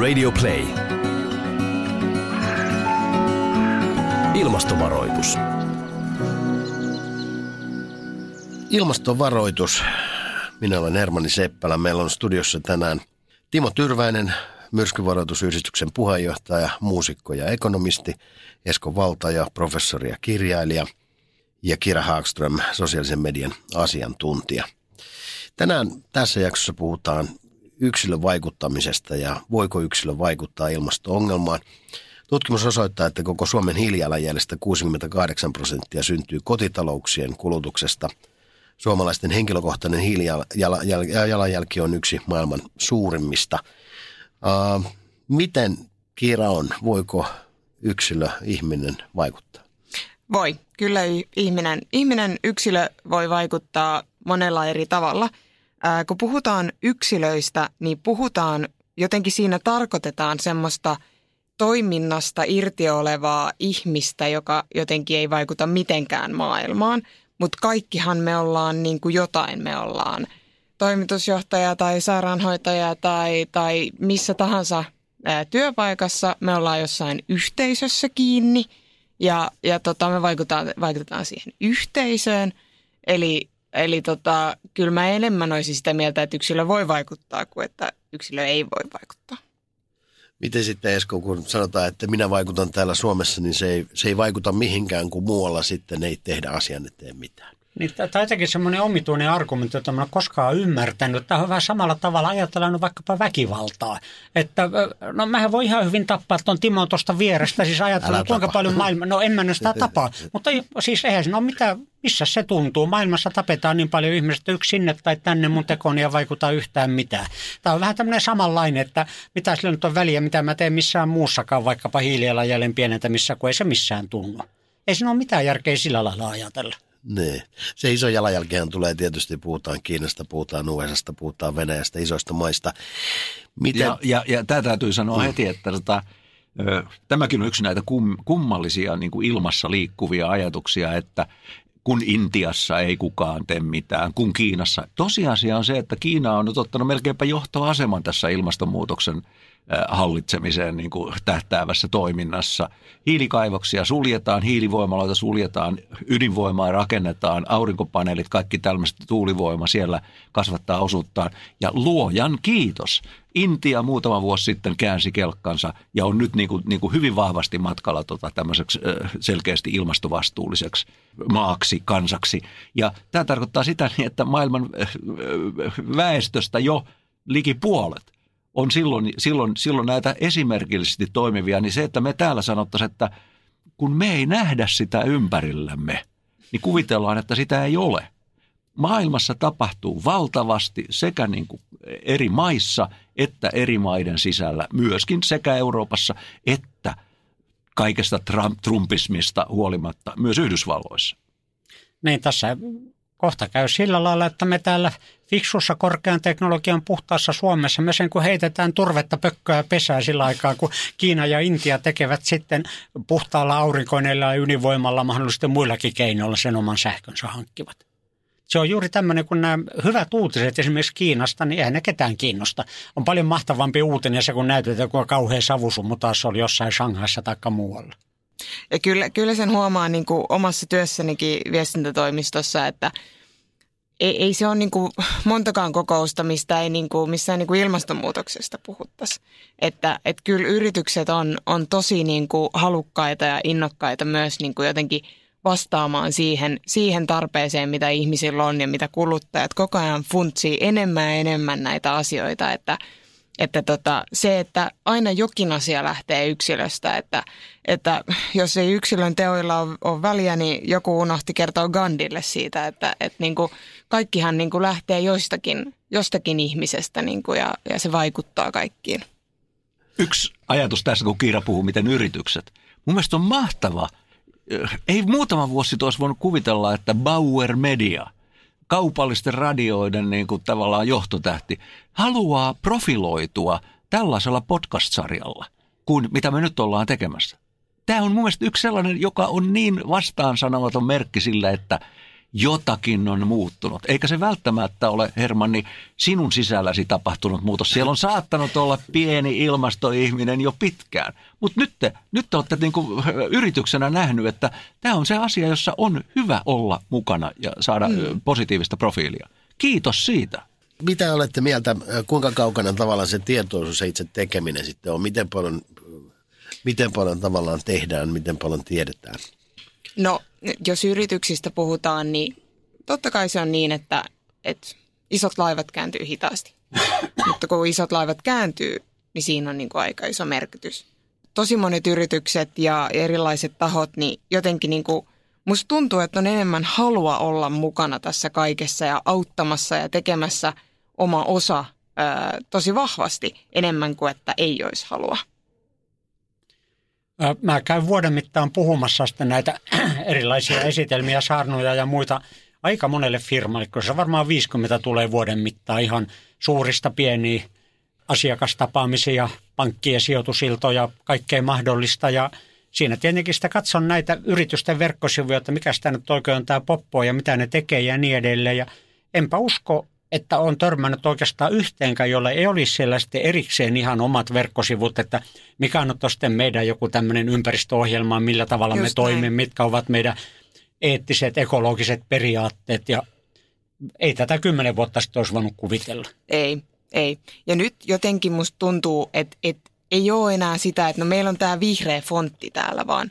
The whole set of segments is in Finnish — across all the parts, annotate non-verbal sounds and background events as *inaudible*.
Radio Play. Ilmastovaroitus. Ilmastovaroitus. Minä olen Hermanni Seppälä. Meillä on studiossa tänään Timo Tyrväinen, myrskyvaroitusyhdistyksen puheenjohtaja, muusikko ja ekonomisti, Esko Valtaja, professori ja kirjailija ja Kira Haagström, sosiaalisen median asiantuntija. Tänään tässä jaksossa puhutaan yksilön vaikuttamisesta ja voiko yksilö vaikuttaa ilmasto-ongelmaan. Tutkimus osoittaa, että koko Suomen hiilijalanjäljestä 68 prosenttia syntyy kotitalouksien kulutuksesta. Suomalaisten henkilökohtainen hiilijalanjälki on yksi maailman suurimmista. Miten Kiira on, voiko yksilö, ihminen vaikuttaa? Voi, kyllä ihminen, ihminen yksilö voi vaikuttaa monella eri tavalla – ää, kun puhutaan yksilöistä, niin puhutaan, jotenkin siinä tarkoitetaan semmoista toiminnasta irti olevaa ihmistä, joka jotenkin ei vaikuta mitenkään maailmaan. Mutta kaikkihan me ollaan niin kuin jotain, me ollaan toimitusjohtaja tai sairaanhoitaja tai, tai missä tahansa ää, työpaikassa. Me ollaan jossain yhteisössä kiinni ja, ja tota, me vaikutetaan, vaikutetaan siihen yhteisöön. Eli Eli tota, kyllä mä enemmän olisin sitä mieltä, että yksilö voi vaikuttaa kuin että yksilö ei voi vaikuttaa. Miten sitten Esko, kun sanotaan, että minä vaikutan täällä Suomessa, niin se ei, se ei vaikuta mihinkään, kun muualla sitten ei tehdä asian eteen mitään. Niin, tämä on jotenkin semmoinen omituinen argumentti, jota mä en koskaan ymmärtänyt. Tämä on vähän samalla tavalla ajatellaan vaikkapa väkivaltaa. Että no mähän voi ihan hyvin tappaa tuon Timon tuosta vierestä, siis ajatella kuinka paljon maailma, no en mä sitä tapaa. Mutta siis eihän se ole mitään, missä se tuntuu. Maailmassa tapetaan niin paljon ihmistä yksi sinne tai tänne mun tekoon ja vaikuttaa yhtään mitään. Tämä on vähän tämmöinen samanlainen, että mitä sillä nyt on väliä, mitä mä teen missään muussakaan, vaikkapa hiilijalanjäljen pienentämissä, kun ei se missään tunnu. Ei siinä ole mitään järkeä sillä lailla ajatella. Niin. Se iso jalanjälkeen tulee tietysti, puhutaan Kiinasta, puhutaan USAsta, puhutaan Venäjästä, isoista maista. Miten... Ja, ja, ja tämä täytyy sanoa mm. heti, että tota, ö, tämäkin on yksi näitä kum, kummallisia niin kuin ilmassa liikkuvia ajatuksia, että kun Intiassa ei kukaan tee mitään, kun Kiinassa. Tosiasia on se, että Kiina on ottanut melkeinpä johtoaseman tässä ilmastonmuutoksen hallitsemiseen niin kuin tähtäävässä toiminnassa. Hiilikaivoksia suljetaan, hiilivoimaloita suljetaan, ydinvoimaa rakennetaan, aurinkopaneelit, kaikki tämmöiset tuulivoima siellä kasvattaa osuuttaan. Ja luojan kiitos. Intia muutama vuosi sitten käänsi kelkkansa ja on nyt niin kuin, niin kuin hyvin vahvasti matkalla tota tämmöiseksi selkeästi ilmastovastuulliseksi maaksi, kansaksi. Ja tämä tarkoittaa sitä, että maailman väestöstä jo liki puolet on silloin, silloin, silloin näitä esimerkillisesti toimivia, niin se, että me täällä sanottaisiin, että kun me ei nähdä sitä ympärillämme, niin kuvitellaan, että sitä ei ole. Maailmassa tapahtuu valtavasti sekä niin kuin eri maissa että eri maiden sisällä, myöskin sekä Euroopassa että kaikesta Trumpismista huolimatta myös Yhdysvalloissa. Niin, tässä kohta käy sillä lailla, että me täällä fiksussa korkean teknologian puhtaassa Suomessa, me sen kun heitetään turvetta pökköä pesää sillä aikaa, kun Kiina ja Intia tekevät sitten puhtaalla aurinkoineilla ja ydinvoimalla mahdollisesti muillakin keinoilla sen oman sähkönsä hankkivat. Se on juuri tämmöinen, kun nämä hyvät uutiset esimerkiksi Kiinasta, niin eihän ne ketään kiinnosta. On paljon mahtavampi uutinen se, kun näytetään, kuinka kauhean savusummu taas oli jossain Shanghaissa tai muualla. Ja kyllä, kyllä sen huomaa niin kuin omassa työssänikin viestintätoimistossa, että ei, ei se ole niin kuin montakaan kokousta, mistä ei niin kuin, missään niin kuin ilmastonmuutoksesta puhuttaisi. Että et kyllä yritykset on, on tosi niin kuin halukkaita ja innokkaita myös niin kuin jotenkin vastaamaan siihen, siihen tarpeeseen, mitä ihmisillä on ja mitä kuluttajat koko ajan funtsii enemmän ja enemmän näitä asioita, että – että tota, se, että aina jokin asia lähtee yksilöstä, että, että jos ei yksilön teoilla ole, ole väliä, niin joku unohti kertoa Gandille siitä, että, että niin kuin kaikkihan niin kuin lähtee jostakin, jostakin ihmisestä niin kuin ja, ja se vaikuttaa kaikkiin. Yksi ajatus tässä, kun Kiira puhuu, miten yritykset. Mun mielestä on mahtava. Ei muutama vuosi sitten olisi voinut kuvitella, että Bauer Media – kaupallisten radioiden niin kuin tavallaan johtotähti, haluaa profiloitua tällaisella podcast-sarjalla kuin mitä me nyt ollaan tekemässä. Tämä on mun mielestä yksi sellainen, joka on niin vastaansanomaton merkki sillä, että jotakin on muuttunut. Eikä se välttämättä ole, Hermanni, sinun sisälläsi tapahtunut muutos. Siellä on saattanut olla pieni ilmastoihminen jo pitkään. Mutta nyt te, nyt te olette niinku yrityksenä nähnyt, että tämä on se asia, jossa on hyvä olla mukana ja saada mm. positiivista profiilia. Kiitos siitä. Mitä olette mieltä, kuinka kaukana tavallaan se tietoisuus ja itse tekeminen sitten on? Miten paljon, miten paljon tavallaan tehdään, miten paljon tiedetään? No, jos yrityksistä puhutaan, niin totta kai se on niin, että, että isot laivat kääntyy hitaasti. *coughs* Mutta kun isot laivat kääntyy, niin siinä on niin kuin aika iso merkitys. Tosi monet yritykset ja erilaiset tahot, niin jotenkin niin kuin, musta tuntuu, että on enemmän halua olla mukana tässä kaikessa ja auttamassa ja tekemässä oma osa ää, tosi vahvasti enemmän kuin että ei olisi halua. Mä käyn vuoden mittaan puhumassa sitten näitä *clears throat* erilaisia esitelmiä, saarnoja ja muita aika monelle firmalle, koska varmaan 50 tulee vuoden mittaan ihan suurista pieniä asiakastapaamisia, pankkien sijoitusiltoja, kaikkea mahdollista. Ja siinä tietenkin sitä katson näitä yritysten verkkosivuja, että mikä sitä nyt oikein on tämä poppo ja mitä ne tekee ja niin edelleen. Ja enpä usko, että on törmännyt oikeastaan yhteenkään, jolle ei olisi siellä sitten erikseen ihan omat verkkosivut, että mikä on sitten meidän joku tämmöinen ympäristöohjelma, millä tavalla Just me toimimme, mitkä ovat meidän eettiset, ekologiset periaatteet ja ei tätä kymmenen vuotta sitten olisi voinut kuvitella. Ei, ei. Ja nyt jotenkin musta tuntuu, että, että ei ole enää sitä, että no meillä on tämä vihreä fontti täällä, vaan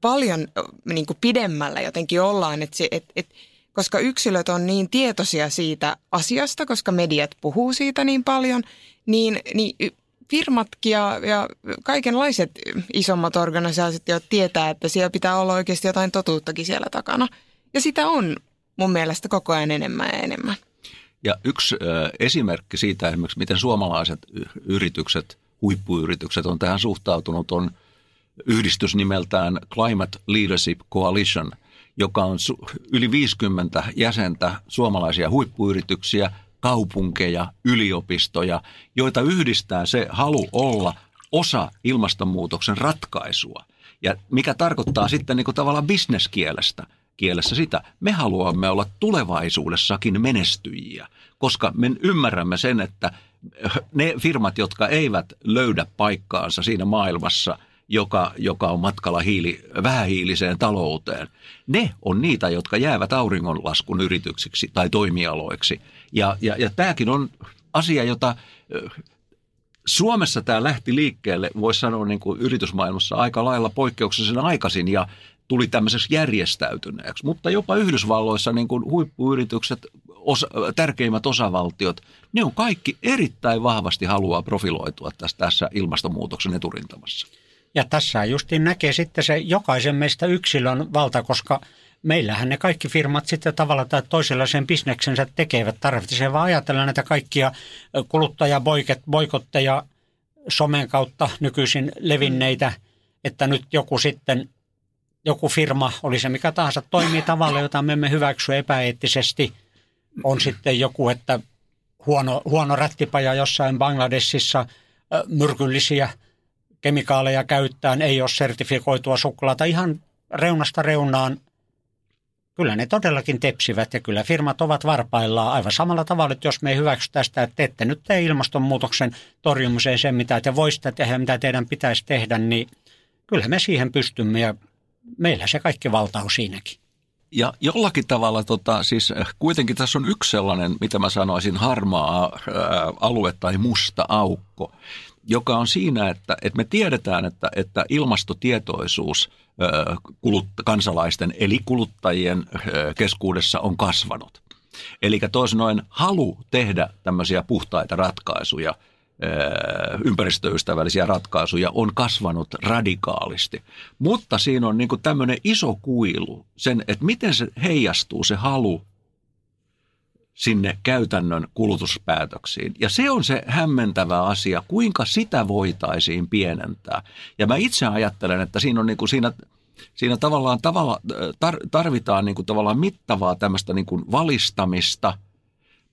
paljon niin kuin pidemmällä jotenkin ollaan, että, se, että, että koska yksilöt on niin tietoisia siitä asiasta, koska mediat puhuu siitä niin paljon, niin, niin firmatkin ja, ja kaikenlaiset isommat organisaatiot tietää, että siellä pitää olla oikeasti jotain totuuttakin siellä takana. Ja sitä on mun mielestä koko ajan enemmän ja enemmän. Ja yksi esimerkki siitä esimerkiksi, miten suomalaiset yritykset, huippuyritykset on tähän suhtautunut, on yhdistys nimeltään Climate Leadership Coalition – joka on yli 50 jäsentä suomalaisia huippuyrityksiä, kaupunkeja, yliopistoja, joita yhdistää se halu olla osa ilmastonmuutoksen ratkaisua. Ja mikä tarkoittaa sitten niin kuin tavallaan bisneskielestä kielessä sitä, me haluamme olla tulevaisuudessakin menestyjiä, koska me ymmärrämme sen, että ne firmat, jotka eivät löydä paikkaansa siinä maailmassa – joka, joka on matkalla hiili, vähähiiliseen talouteen, ne on niitä, jotka jäävät auringonlaskun yrityksiksi tai toimialoiksi. Ja, ja, ja tämäkin on asia, jota Suomessa tämä lähti liikkeelle, voisi sanoa niin kuin yritysmaailmassa aika lailla poikkeuksellisen aikaisin ja tuli tämmöiseksi järjestäytyneeksi. Mutta jopa Yhdysvalloissa niin kuin huippuyritykset, osa, tärkeimmät osavaltiot, ne on kaikki erittäin vahvasti haluaa profiloitua tässä, tässä ilmastonmuutoksen eturintamassa. Ja tässä justiin näkee sitten se jokaisen meistä yksilön valta, koska meillähän ne kaikki firmat sitten tavalla tai toisella sen bisneksensä tekevät. Tarvitsee vaan ajatella näitä kaikkia kuluttajaboikotteja somen kautta nykyisin levinneitä, että nyt joku sitten, joku firma, oli se mikä tahansa, toimii tavalla, jota me emme hyväksy epäeettisesti. On sitten joku, että huono, huono rättipaja jossain Bangladesissa, myrkyllisiä – kemikaaleja käyttäen, ei ole sertifikoitua suklaata ihan reunasta reunaan. Kyllä ne todellakin tepsivät ja kyllä firmat ovat varpaillaan aivan samalla tavalla, että jos me ei hyväksy tästä, että ette nyt tee ilmastonmuutoksen torjumiseen sen, mitä te voisitte tehdä, mitä teidän pitäisi tehdä, niin kyllä me siihen pystymme ja meillä se kaikki valta on siinäkin. Ja jollakin tavalla, tota, siis äh, kuitenkin tässä on yksi sellainen, mitä mä sanoisin, harmaa ää, äh, alue tai musta aukko joka on siinä, että, että me tiedetään, että, että ilmastotietoisuus kansalaisten eli kuluttajien keskuudessa on kasvanut. Eli toisin noin halu tehdä tämmöisiä puhtaita ratkaisuja, ympäristöystävällisiä ratkaisuja on kasvanut radikaalisti. Mutta siinä on niin tämmöinen iso kuilu sen, että miten se heijastuu se halu sinne käytännön kulutuspäätöksiin. Ja se on se hämmentävä asia, kuinka sitä voitaisiin pienentää. Ja mä itse ajattelen, että siinä on niin kuin siinä siinä tavallaan tavalla, tarvitaan niin kuin tavallaan mittavaa tämmöistä niin kuin valistamista,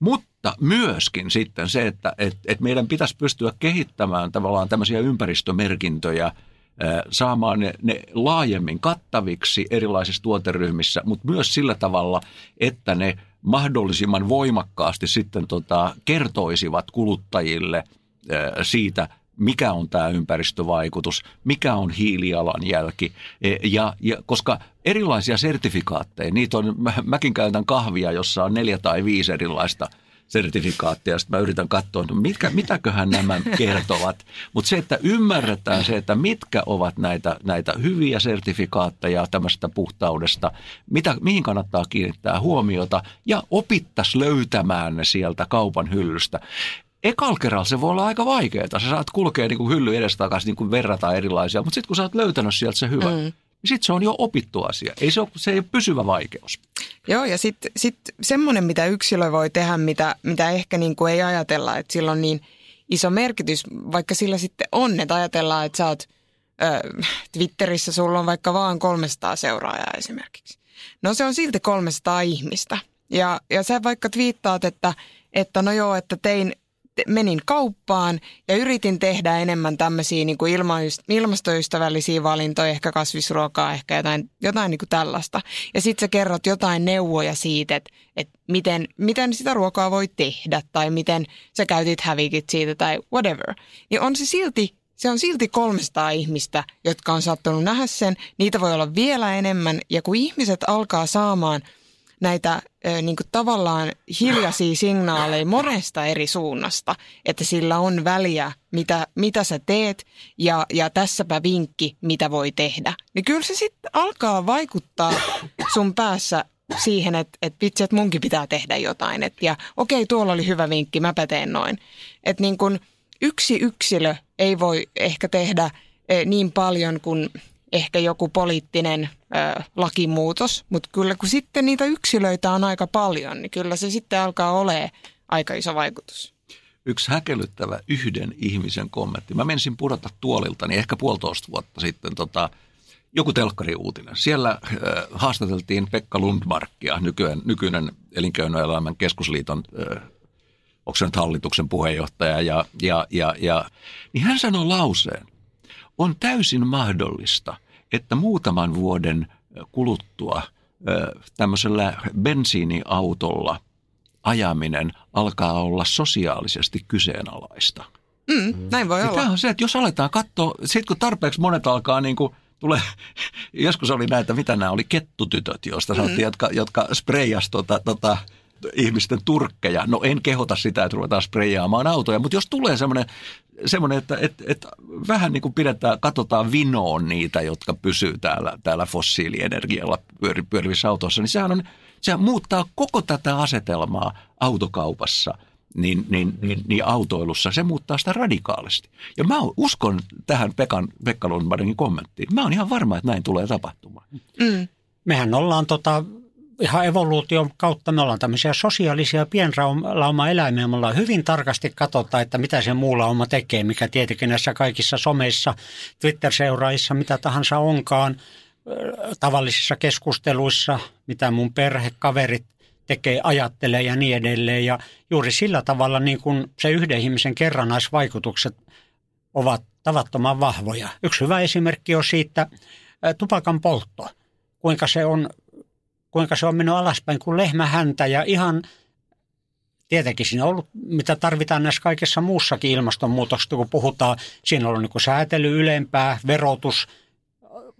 mutta myöskin sitten se, että et, et meidän pitäisi pystyä kehittämään tavallaan tämmöisiä ympäristömerkintöjä saamaan ne, ne laajemmin kattaviksi erilaisissa tuoteryhmissä, mutta myös sillä tavalla, että ne mahdollisimman voimakkaasti sitten tota, kertoisivat kuluttajille siitä, mikä on tämä ympäristövaikutus, mikä on hiilijalanjälki. E, ja, ja, koska erilaisia sertifikaatteja, niitä on, mä, mäkin käytän kahvia, jossa on neljä tai viisi erilaista – sertifikaattia. Sitten mä yritän katsoa, että mitkä, mitäköhän nämä kertovat. Mutta se, että ymmärretään se, että mitkä ovat näitä, näitä hyviä sertifikaatteja tämmöisestä puhtaudesta, mitä, mihin kannattaa kiinnittää huomiota ja opittaisi löytämään ne sieltä kaupan hyllystä. Ekal kerralla se voi olla aika vaikeaa. Sä saat kulkea niin kuin hylly edestakaisin, niin verrata erilaisia, mutta sitten kun sä oot löytänyt sieltä se hyvä, mm niin sitten se on jo opittu asia. Ei se, ole, se ei ole pysyvä vaikeus. Joo, ja sitten sit semmoinen, mitä yksilö voi tehdä, mitä, mitä ehkä niin kuin ei ajatella, että sillä on niin iso merkitys, vaikka sillä sitten on, että ajatellaan, että sä oot ö, Twitterissä, sulla on vaikka vaan 300 seuraajaa esimerkiksi. No se on silti 300 ihmistä. Ja, ja sä vaikka twiittaat, että, että no joo, että tein menin kauppaan ja yritin tehdä enemmän tämmöisiä niin kuin ilma, ilmastoystävällisiä valintoja, ehkä kasvisruokaa, ehkä jotain, jotain niin kuin tällaista. Ja sitten sä kerrot jotain neuvoja siitä, että, että miten, miten sitä ruokaa voi tehdä tai miten sä käytit hävikit siitä tai whatever. Niin on se silti se on silti 300 ihmistä, jotka on sattunut nähdä sen. Niitä voi olla vielä enemmän. Ja kun ihmiset alkaa saamaan – näitä niin kuin tavallaan hiljaisia signaaleja monesta eri suunnasta, että sillä on väliä, mitä, mitä sä teet ja, ja tässäpä vinkki, mitä voi tehdä. Niin kyllä se sitten alkaa vaikuttaa sun päässä siihen, että, että vitsi, että munkin pitää tehdä jotain. Et, ja okei, tuolla oli hyvä vinkki, mäpä teen noin. Että niin kuin yksi yksilö ei voi ehkä tehdä niin paljon kuin ehkä joku poliittinen ö, lakimuutos, mutta kyllä kun sitten niitä yksilöitä on aika paljon, niin kyllä se sitten alkaa olemaan aika iso vaikutus. Yksi häkellyttävä yhden ihmisen kommentti. Mä menisin pudota tuolilta, niin ehkä puolitoista vuotta sitten tota, joku telkkariuutinen. Siellä äh, haastateltiin Pekka Lundmarkia, nykyinen, nykyinen elinkeinoelämän keskusliiton äh, onko se nyt hallituksen puheenjohtaja, ja, ja, ja, ja, niin hän sanoi lauseen, on täysin mahdollista, että muutaman vuoden kuluttua tämmöisellä bensiiniautolla ajaminen alkaa olla sosiaalisesti kyseenalaista. Mm, näin voi ja olla. Tämä on se, että jos aletaan katsoa, sitten kun tarpeeksi monet alkaa niin kuin tulee, *laughs* joskus oli näitä, mitä nämä oli, kettutytöt, joista mm. sanottiin, jotka, jotka spreijas tota, tota, ihmisten turkkeja. No en kehota sitä, että ruvetaan spreijaamaan autoja, mutta jos tulee semmoinen, semmoinen että että että vähän niin kuin pidetään, katsotaan vinoon niitä, jotka pysyy täällä, täällä fossiilienergialla pyöri, pyörivissä autoissa, niin sehän, on, sehän muuttaa koko tätä asetelmaa autokaupassa – niin, niin, niin, niin autoilussa se muuttaa sitä radikaalisti. Ja mä uskon tähän Pekan, Pekka Lundbergin kommenttiin. Mä oon ihan varma, että näin tulee tapahtumaan. Mm. Mehän ollaan tota, ihan evoluution kautta me ollaan tämmöisiä sosiaalisia pienlauma-eläimiä. Me ollaan hyvin tarkasti katsota, että mitä se muu lauma tekee, mikä tietenkin näissä kaikissa someissa, Twitter-seuraissa, mitä tahansa onkaan, tavallisissa keskusteluissa, mitä mun perhe, kaverit tekee, ajattelee ja niin edelleen. Ja juuri sillä tavalla niin kuin se yhden ihmisen kerranaisvaikutukset ovat tavattoman vahvoja. Yksi hyvä esimerkki on siitä tupakan poltto, kuinka se on kuinka se on mennyt alaspäin kuin lehmä häntä ja ihan tietenkin siinä on ollut, mitä tarvitaan näissä kaikessa muussakin ilmastonmuutoksesta, kun puhutaan, siinä on ollut niin säätely ylempää, verotus,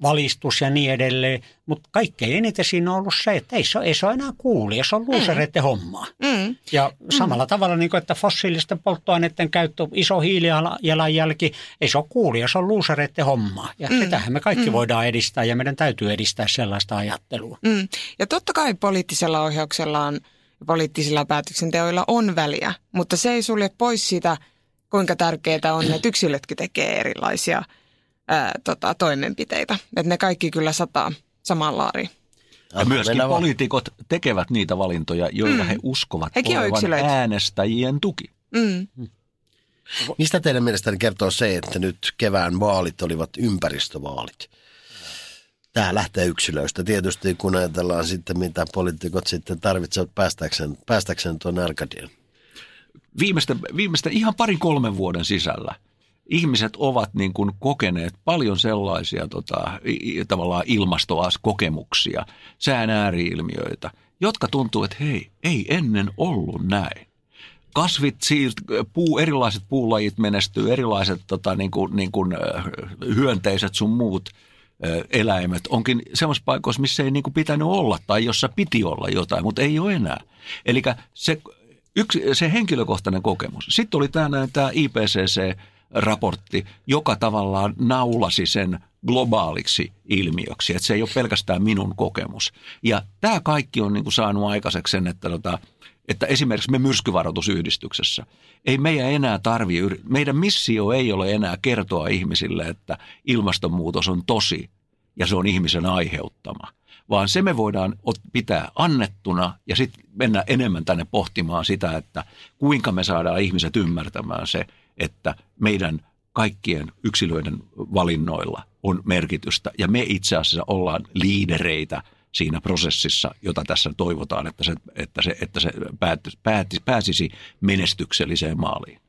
valistus ja niin edelleen. Mutta kaikkein eniten siinä on ollut se, että ei se, ei se ole enää kuuli, se on luusereiden mm. hommaa. Mm. Ja samalla mm. tavalla, niin kuin, että fossiilisten polttoaineiden käyttö, iso hiilijalanjälki, ei se ole kuuli, se on luusereiden hommaa. Ja mm. sitähän me kaikki mm. voidaan edistää ja meidän täytyy edistää sellaista ajattelua. Mm. Ja totta kai poliittisella ohjauksella on, poliittisilla päätöksenteoilla on väliä, mutta se ei sulje pois sitä, kuinka tärkeää on, että yksilötkin tekee erilaisia – ää, tota, toimenpiteitä. Että ne kaikki kyllä sataa samaan laariin. Ja myöskin poliitikot tekevät niitä valintoja, joilla mm. he uskovat Hekin olevan äänestäjien tuki. Mm. Mm. Mistä teidän mielestäni kertoo se, että nyt kevään vaalit olivat ympäristövaalit? Tämä lähtee yksilöistä. Tietysti kun ajatellaan sitten, mitä poliitikot sitten tarvitsevat päästäkseen, päästäkseen tuon Arkadian. Viimeisten, viimeisten ihan parin kolmen vuoden sisällä – ihmiset ovat niin kuin kokeneet paljon sellaisia tota, tavallaan ilmastoaskokemuksia, sään ääriilmiöitä, jotka tuntuu, että hei, ei ennen ollut näin. Kasvit, puu, erilaiset puulajit menestyy, erilaiset tota, niin kuin, niin kuin, hyönteiset sun muut eläimet onkin semmoisessa paikoissa, missä ei niin kuin pitänyt olla tai jossa piti olla jotain, mutta ei ole enää. Eli se, yksi, se henkilökohtainen kokemus. Sitten oli tämä, tämä IPCC, raportti, joka tavallaan naulasi sen globaaliksi ilmiöksi, että se ei ole pelkästään minun kokemus. Ja tämä kaikki on niin kuin saanut aikaiseksi sen, että, tota, että esimerkiksi me myrskyvaroitusyhdistyksessä, ei meidän enää tarvi, meidän missio ei ole enää kertoa ihmisille, että ilmastonmuutos on tosi ja se on ihmisen aiheuttama – vaan se me voidaan pitää annettuna ja sitten mennä enemmän tänne pohtimaan sitä, että kuinka me saadaan ihmiset ymmärtämään se, että meidän kaikkien yksilöiden valinnoilla on merkitystä ja me itse asiassa ollaan liidereitä siinä prosessissa, jota tässä toivotaan, että se, että se, että se päätis, päätis, pääsisi menestykselliseen maaliin.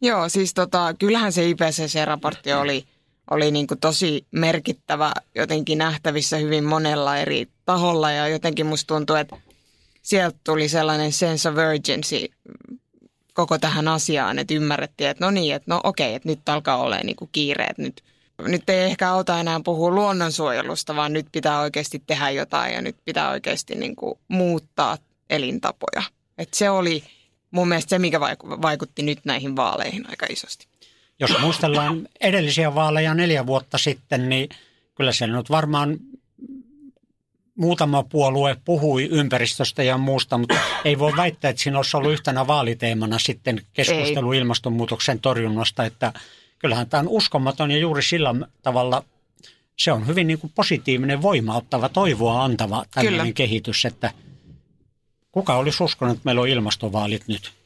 Joo, siis tota, kyllähän se IPCC-raportti oli, oli niin kuin tosi merkittävä jotenkin nähtävissä hyvin monella eri taholla ja jotenkin musta tuntuu, että sieltä tuli sellainen sense of urgency koko tähän asiaan, että ymmärrettiin, että no niin, että no okei, että nyt alkaa olla niin kuin kiire, että nyt, nyt ei ehkä auta enää puhua luonnonsuojelusta, vaan nyt pitää oikeasti tehdä jotain ja nyt pitää oikeasti niin kuin muuttaa elintapoja. Että se oli mun mielestä se, mikä vaikutti nyt näihin vaaleihin aika isosti. Jos muistellaan edellisiä vaaleja neljä vuotta sitten, niin kyllä se nyt varmaan muutama puolue puhui ympäristöstä ja muusta, mutta ei voi väittää, että siinä olisi ollut yhtenä vaaliteemana sitten keskustelu ei. ilmastonmuutoksen torjunnasta, että kyllähän tämä on uskomaton ja juuri sillä tavalla se on hyvin niin kuin positiivinen, voimauttava, toivoa antava tällainen Kyllä. kehitys, että kuka olisi uskonut, että meillä on ilmastovaalit nyt?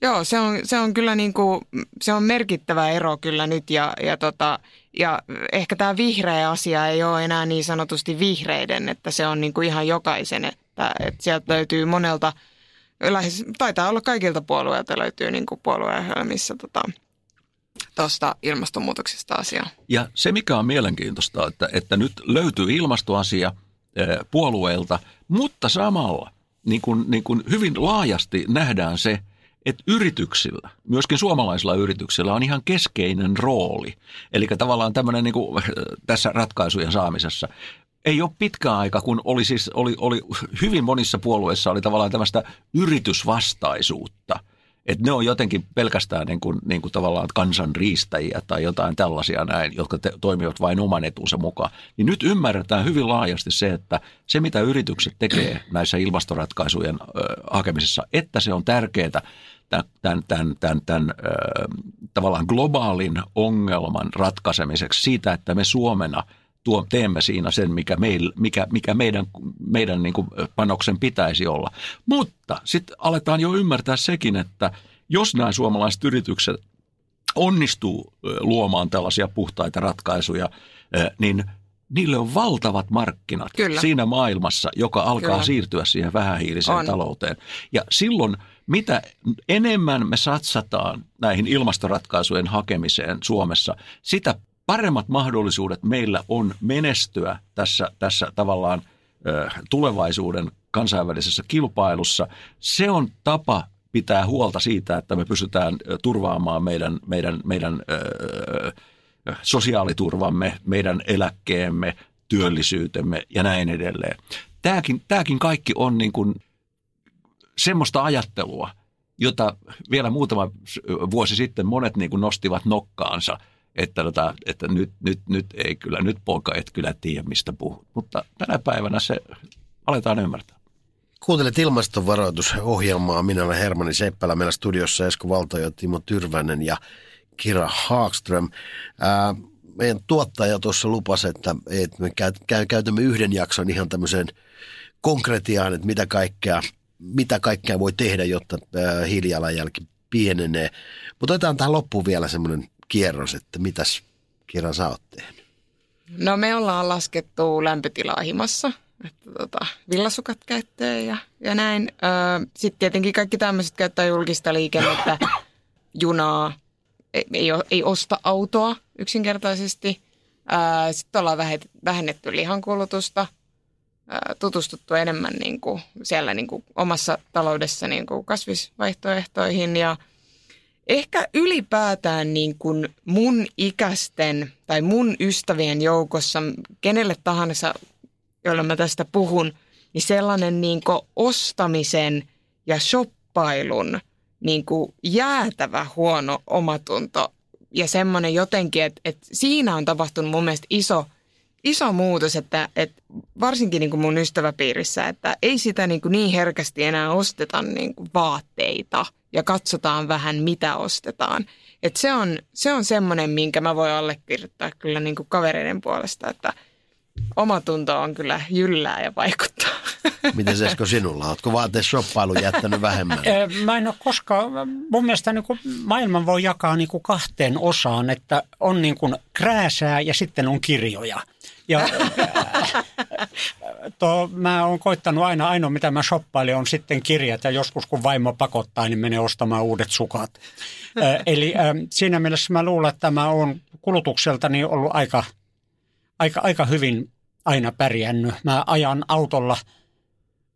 Joo, se on, se on kyllä niin kuin, se on merkittävä ero kyllä nyt ja, ja, tota, ja ehkä tämä vihreä asia ei ole enää niin sanotusti vihreiden, että se on niin kuin ihan jokaisen, että, että sieltä löytyy monelta, lähes, taitaa olla kaikilta puolueilta löytyy niin kuin puolueohjelmissa tota, tuosta ilmastonmuutoksesta asiaa. Ja se, mikä on mielenkiintoista, että, että nyt löytyy ilmastoasia puolueilta, mutta samalla niin kuin, niin kuin hyvin laajasti nähdään se, että yrityksillä, myöskin suomalaisilla yrityksillä on ihan keskeinen rooli. Eli tavallaan tämmöinen niin kuin tässä ratkaisujen saamisessa. Ei ole pitkä aika, kun oli, siis, oli, oli hyvin monissa puolueissa oli tavallaan tämmöistä yritysvastaisuutta. Että ne on jotenkin pelkästään niin kuin, niin kuin tavallaan kansanriistäjiä tai jotain tällaisia näin, jotka te, toimivat vain oman etunsa mukaan. Niin nyt ymmärretään hyvin laajasti se, että se mitä yritykset tekee näissä ilmastoratkaisujen ö, hakemisessa, että se on tärkeää tämän, tämän, tämän, tämän tavallaan globaalin ongelman ratkaisemiseksi siitä, että me Suomena tuo, teemme siinä sen, mikä, meil, mikä, mikä meidän, meidän niin panoksen pitäisi olla. Mutta sitten aletaan jo ymmärtää sekin, että jos nämä suomalaiset yritykset onnistuu luomaan tällaisia puhtaita ratkaisuja, niin niille on valtavat markkinat Kyllä. siinä maailmassa, joka alkaa Kyllä. siirtyä siihen vähähiiliseen on. talouteen. Ja silloin – mitä enemmän me satsataan näihin ilmastoratkaisujen hakemiseen Suomessa, sitä paremmat mahdollisuudet meillä on menestyä tässä, tässä tavallaan tulevaisuuden kansainvälisessä kilpailussa. Se on tapa pitää huolta siitä, että me pystytään turvaamaan meidän, meidän, meidän sosiaaliturvamme, meidän eläkkeemme, työllisyytemme ja näin edelleen. Tämäkin, tämäkin kaikki on niin kuin semmoista ajattelua, jota vielä muutama vuosi sitten monet niin kuin nostivat nokkaansa, että, tota, että nyt, nyt, nyt ei kyllä, nyt poika et kyllä tiedä mistä puhut. Mutta tänä päivänä se aletaan ymmärtää. Kuuntelet ilmastonvaroitusohjelmaa. Minä olen Hermanni Seppälä. Meillä studiossa Esko Valtoja, Timo Tyrvänen ja Kira Haagström. Ää, meidän tuottaja tuossa lupasi, että, että me käytämme yhden jakson ihan tämmöiseen konkretiaan, että mitä kaikkea – mitä kaikkea voi tehdä, jotta hiilijalanjälki pienenee. Mutta otetaan tähän loppuun vielä semmoinen kierros, että mitäs Kira sä oot tehnyt? No me ollaan laskettu lämpötilaa himassa, että tota, villasukat käyttöön ja, ja näin. Sitten tietenkin kaikki tämmöiset käyttää julkista liikennettä, *coughs* junaa, ei, ei, ei osta autoa yksinkertaisesti. Sitten ollaan vähennetty lihankulutusta, tutustuttu enemmän niin kuin siellä niin kuin omassa taloudessa niin kuin kasvisvaihtoehtoihin ja ehkä ylipäätään niin kuin mun ikäisten tai mun ystävien joukossa, kenelle tahansa, joilla mä tästä puhun, niin sellainen niin kuin ostamisen ja shoppailun niin kuin jäätävä huono omatunto ja semmoinen jotenkin, että, että siinä on tapahtunut mun mielestä iso, iso muutos, että, että varsinkin niin kuin mun ystäväpiirissä, että ei sitä niin, kuin niin herkästi enää osteta niin kuin vaatteita ja katsotaan vähän mitä ostetaan. että se on, se on semmoinen, minkä mä voin allekirjoittaa kyllä niin kuin kavereiden puolesta, että – omatunto on kyllä jyllää ja vaikuttaa. Miten Esko sinulla? Oletko vaatesoppailu jättänyt vähemmän? Mä en ole koskaan, mun mielestä niin kuin maailman voi jakaa niin kuin kahteen osaan, että on niin kuin krääsää ja sitten on kirjoja. Ja *laughs* to, mä oon koittanut aina, ainoa mitä mä shoppailen on sitten kirjat ja joskus kun vaimo pakottaa, niin menee ostamaan uudet sukat. Eli siinä mielessä mä luulen, että mä oon kulutukseltani ollut aika – aika, aika hyvin aina pärjännyt. Mä ajan autolla,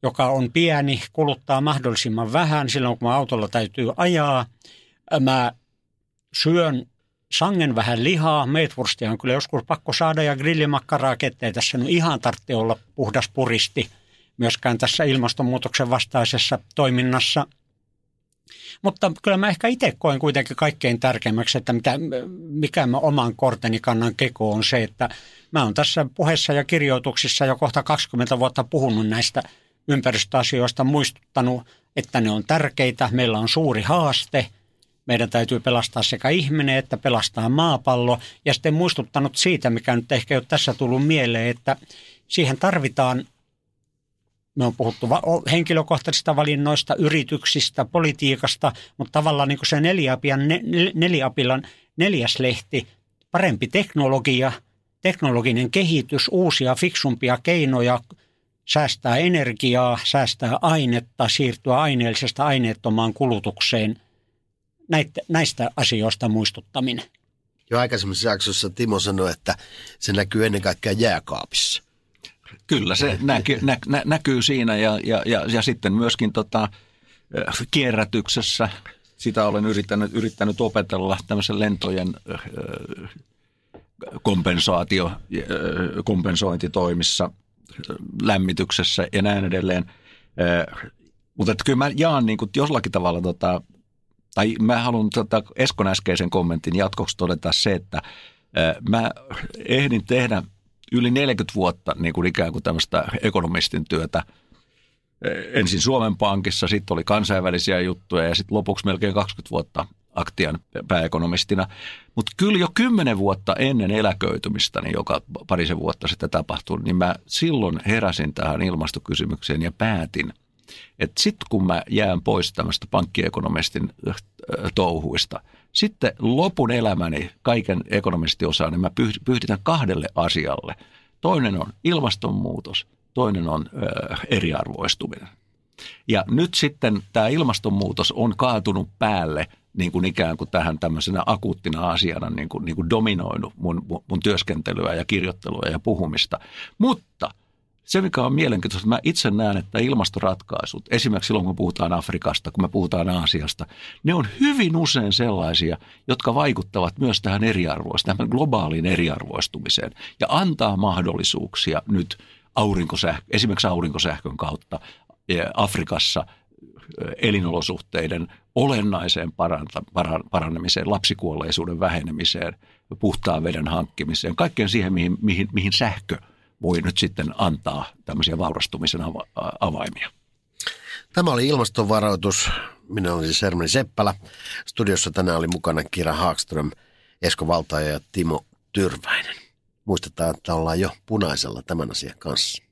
joka on pieni, kuluttaa mahdollisimman vähän silloin, kun autolla täytyy ajaa. Mä syön sangen vähän lihaa. Meetwurstia on kyllä joskus pakko saada ja grillimakkaraa, ettei tässä nyt ihan tarvitse olla puhdas puristi myöskään tässä ilmastonmuutoksen vastaisessa toiminnassa – mutta kyllä mä ehkä itse koen kuitenkin kaikkein tärkeimmäksi, että mitä, mikä mä oman korteni kannan keko on se, että mä oon tässä puheessa ja kirjoituksissa jo kohta 20 vuotta puhunut näistä ympäristöasioista, muistuttanut, että ne on tärkeitä. Meillä on suuri haaste. Meidän täytyy pelastaa sekä ihminen että pelastaa maapallo. Ja sitten muistuttanut siitä, mikä nyt ehkä ei ole tässä tullut mieleen, että siihen tarvitaan me on puhuttu henkilökohtaisista valinnoista, yrityksistä, politiikasta, mutta tavallaan niin kuin se neliapian, neliapilan neljäs lehti, parempi teknologia, teknologinen kehitys, uusia fiksumpia keinoja säästää energiaa, säästää ainetta, siirtyä aineellisesta aineettomaan kulutukseen. Näitä, näistä asioista muistuttaminen. Jo aikaisemmassa jaksossa Timo sanoi, että se näkyy ennen kaikkea jääkaapissa. Kyllä se *laughs* näky, nä, nä, näkyy siinä ja, ja, ja, ja sitten myöskin tota, kierrätyksessä. Sitä olen yrittänyt, yrittänyt opetella tämmöisen lentojen kompensaatio, kompensointitoimissa, lämmityksessä ja näin edelleen. Mutta että kyllä mä jaan niin kuin jollakin tavalla, tota, tai mä haluan tota Eskon äskeisen kommentin jatkoksi todeta se, että mä ehdin tehdä yli 40 vuotta niin kuin ikään kuin tämmöistä ekonomistin työtä. Ensin Suomen Pankissa, sitten oli kansainvälisiä juttuja ja sitten lopuksi melkein 20 vuotta Aktian pääekonomistina. Mutta kyllä jo kymmenen vuotta ennen eläköitymistä, niin joka parisen vuotta sitten tapahtui, niin mä silloin heräsin tähän ilmastokysymykseen ja päätin, että sitten kun mä jään pois tämmöistä pankkiekonomistin touhuista – sitten lopun elämäni, kaiken ekonomistiosan, niin mä pyhditän kahdelle asialle. Toinen on ilmastonmuutos, toinen on ö, eriarvoistuminen. Ja nyt sitten tämä ilmastonmuutos on kaatunut päälle niin kuin ikään kuin tähän tämmöisenä akuuttina asiana niin kuin, niin kuin dominoinut mun, mun työskentelyä ja kirjoittelua ja puhumista. Mutta – se, mikä on mielenkiintoista, mä itse näen, että ilmastoratkaisut, esimerkiksi silloin kun puhutaan Afrikasta, kun me puhutaan Aasiasta, ne on hyvin usein sellaisia, jotka vaikuttavat myös tähän eriarvoistumiseen, tähän globaaliin eriarvoistumiseen ja antaa mahdollisuuksia nyt aurinkosähkö, esimerkiksi aurinkosähkön kautta Afrikassa elinolosuhteiden olennaiseen parannemiseen, lapsikuolleisuuden vähenemiseen, puhtaan veden hankkimiseen, kaikkeen siihen, mihin, mihin, mihin sähkö – voi nyt sitten antaa tämmöisiä vaurastumisen ava- avaimia. Tämä oli ilmastonvaroitus. Minä olen siis Hermanni Seppälä. Studiossa tänään oli mukana Kira Haakström, Esko Valtaja ja Timo Tyrväinen. Muistetaan, että ollaan jo punaisella tämän asian kanssa.